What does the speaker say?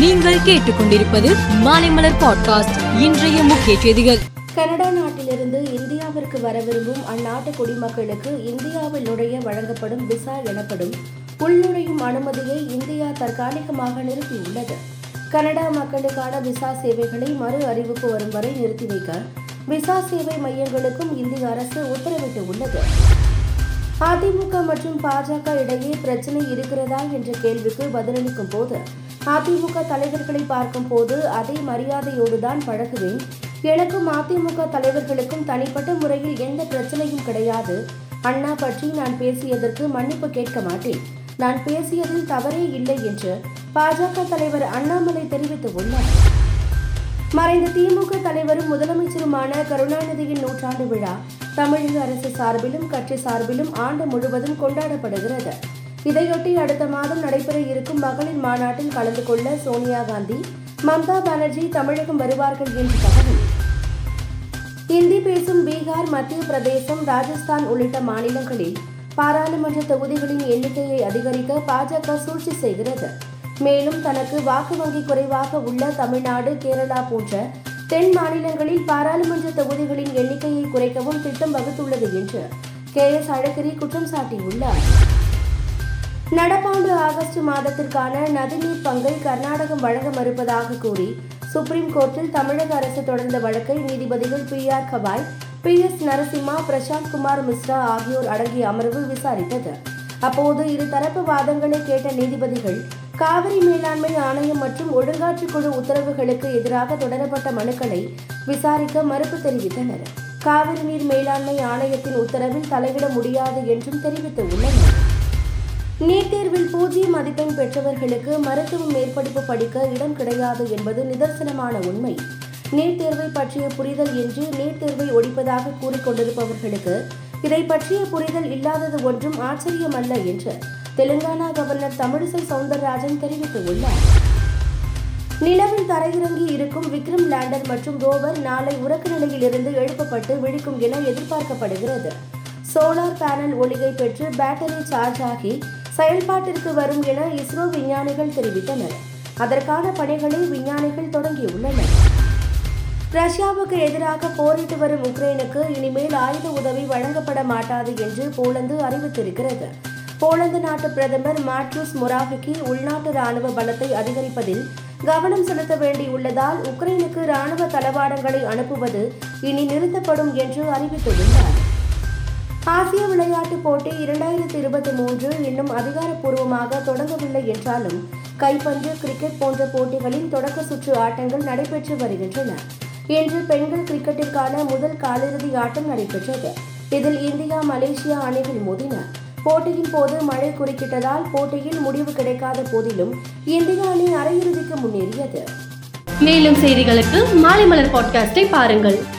நீங்கள் கேட்டுக்கொண்டிருப்பது மாலைமலர் பாட்காஸ்ட். இன்றைய முக்கிய செய்திகள். கனடா நாட்டிலிருந்து இந்தியாவிற்கு வர விரும்பும் அந்நாட்டு குடிமக்களுக்கு இந்தியாவில் நுழைய வழங்கப்படும் விசா எனப்படும் உள்நுழையும் அனுமதியை இந்தியா தற்காலிகமாக நிறுத்தியுள்ளது. கனடா மக்களுக்கான விசா சேவைகளை மறு அறிவிப்பு வரும் வரை நிறுத்தி வைக்க விசா சேவை மையங்களுக்கும் இந்திய அரசு உத்தரவிட்டுள்ளது. அதிமுக மற்றும் பாஜக இடையே பிரச்சனை இருக்கிறதா என்ற கேள்விக்கு பதிலளிக்கும் போது அதிமுக தலைவர்களை பார்க்கும் போது அதே மரியாதையோடுதான் பழகுவேன். எனக்கும் அதிமுக தலைவர்களுக்கும் தனிப்பட்ட முறையில் எந்த பிரச்சனையும் கிடையாது. அண்ணா பற்றி நான் பேசியதற்கு மன்னிப்பு கேட்க மாட்டேன். நான் பேசியதில் தவறே இல்லை என்று பாஜக தலைவர் அண்ணாமலை தெரிவித்துள்ளார் மறைந்த திமுக தலைவரும் முதலமைச்சருமான கருணாநிதியின் நூற்றாண்டு விழா தமிழக அரசு சார்பிலும் கட்சி சார்பிலும் ஆண்டு முழுவதும் கொண்டாடப்படுகிறது. இதையொட்டி அடுத்த மாதம் நடைபெற இருக்கும் மகளிர் மாநாட்டில் கலந்து கொள்ள சோனியா காந்தி மம்தா பானர்ஜி தமிழகம் வருவார்கள் என்று தகவல். இந்தி பேசும் பீகார் மத்திய பிரதேசம் ராஜஸ்தான் உள்ளிட்ட மாநிலங்களில் பாராளுமன்ற தொகுதிகளின் எண்ணிக்கையை அதிகரிக்க பாஜக சூழ்ச்சி செய்கிறது. மேலும் தனக்கு வாக்கு வங்கி குறைவாக உள்ள தமிழ்நாடு கேரளா போன்ற தென் மாநிலங்களில் பாராளுமன்ற தொகுதிகளின் எண்ணிக்கையை குறைக்கவும் திட்டம் வகுத்துள்ளது என்று கே எஸ் அழகிரி குற்றம் சாட்டியுள்ளார். நடப்பாண்டு ஆகஸ்ட் மாதத்திற்கான நதிநீர் பங்கை கர்நாடகம் வழங்க மறுப்பதாக கூறி சுப்ரீம் கோர்ட்டில் தமிழக அரசு தொடர்ந்த வழக்கை நீதிபதிகள் B R Gavai P S Narasimha Prashant Kumar Mishra ஆகியோர் அடங்கிய அமர்வு விசாரித்தது. அப்போது இருதரப்பு வாதங்களை கேட்ட நீதிபதிகள் காவிரி மேலாண்மை ஆணையம் மற்றும் ஒழுங்காற்றுக்குழு உத்தரவுகளுக்கு எதிராக தொடரப்பட்ட மனுக்களை விசாரிக்க மறுப்பு தெரிவித்தனர். காவிரி நீர் மேலாண்மை ஆணையத்தின் உத்தரவில் தலையிட முடியாது என்றும் தெரிவித்துள்ளனர். நீட் தேர்வில் பூஜ்ஜிய மதிப்பெண் பெற்றவர்களுக்கு மருத்துவ மேற்படிப்பு படிக்க இடம் கிடையாது என்பது நிதர்சனமான உண்மை. நீட் தேர்வை பற்றிய புரிதல் என்று நீட் தேர்வை ஒழிப்பதாக கூறிக்கொண்டிருப்பவர்களுக்கு இதை பற்றிய புரிதல் இல்லாதது ஒன்றும் ஆச்சரியமல்ல என்று தெலுங்கானா கவர்னர் தமிழிசை சவுந்தரராஜன் தெரிவித்துள்ளார். நிலவில் தரையிறங்கி இருக்கும் விக்ரம் லேண்டர் மற்றும் ரோவர் நாளை உறக்க நிலையிலிருந்து எழுப்பப்பட்டு விழிக்கும் என எதிர்பார்க்கப்படுகிறது. சோலார் பேனல் ஒளியை பெற்று பேட்டரி சார்ஜ் ஆகி செயல்பாட்டிற்கு வரும் என இஸ்ரோ விஞ்ஞானிகள் தெரிவித்தனர். அதற்கான பணிகளை விஞ்ஞானிகள் தொடங்கியுள்ளனர். ரஷ்யாவுக்கு எதிராக போரிட்டு வரும் உக்ரைனுக்கு இனிமேல் ஆயுத உதவி வழங்கப்பட மாட்டாது என்று போலந்து அறிவித்திருக்கிறது. போலந்து நாட்டு பிரதமர் மாட்ரூஸ் மொராவிக்கி உள்நாட்டு ராணுவ பலத்தை அதிகரிப்பதில் கவனம் செலுத்த வேண்டியுள்ளதால் உக்ரைனுக்கு ராணுவ தளவாடங்களை அனுப்புவது இனி நிறுத்தப்படும் என்று அறிவித்துள்ளார். ஆசிய விளையாட்டுப் போட்டி இரண்டாயிரத்தி இருபத்தி மூன்று இன்னும் அதிகாரப்பூர்வமாக தொடங்கவில்லை என்றாலும் கைப்பந்து கிரிக்கெட் போன்ற போட்டிகளின் தொடக்க சுற்று ஆட்டங்கள் நடைபெற்று வருகின்றன. இன்று பெண்கள் கிரிக்கெட்டிற்கான முதல் காலிறுதி ஆட்டம் நடைபெற்றது. இதில் இந்தியா மலேசியா அணிகள் மோதின. போட்டியின் போது மழை குறுக்கிட்டதால் போட்டியில் முடிவு கிடைக்காத போதிலும் இந்திய அணி அரையிறுதிக்கு முன்னேறியது. மேலும் செய்திகளுக்கு மாலை மலர் பாட்காஸ்டை பாருங்கள்.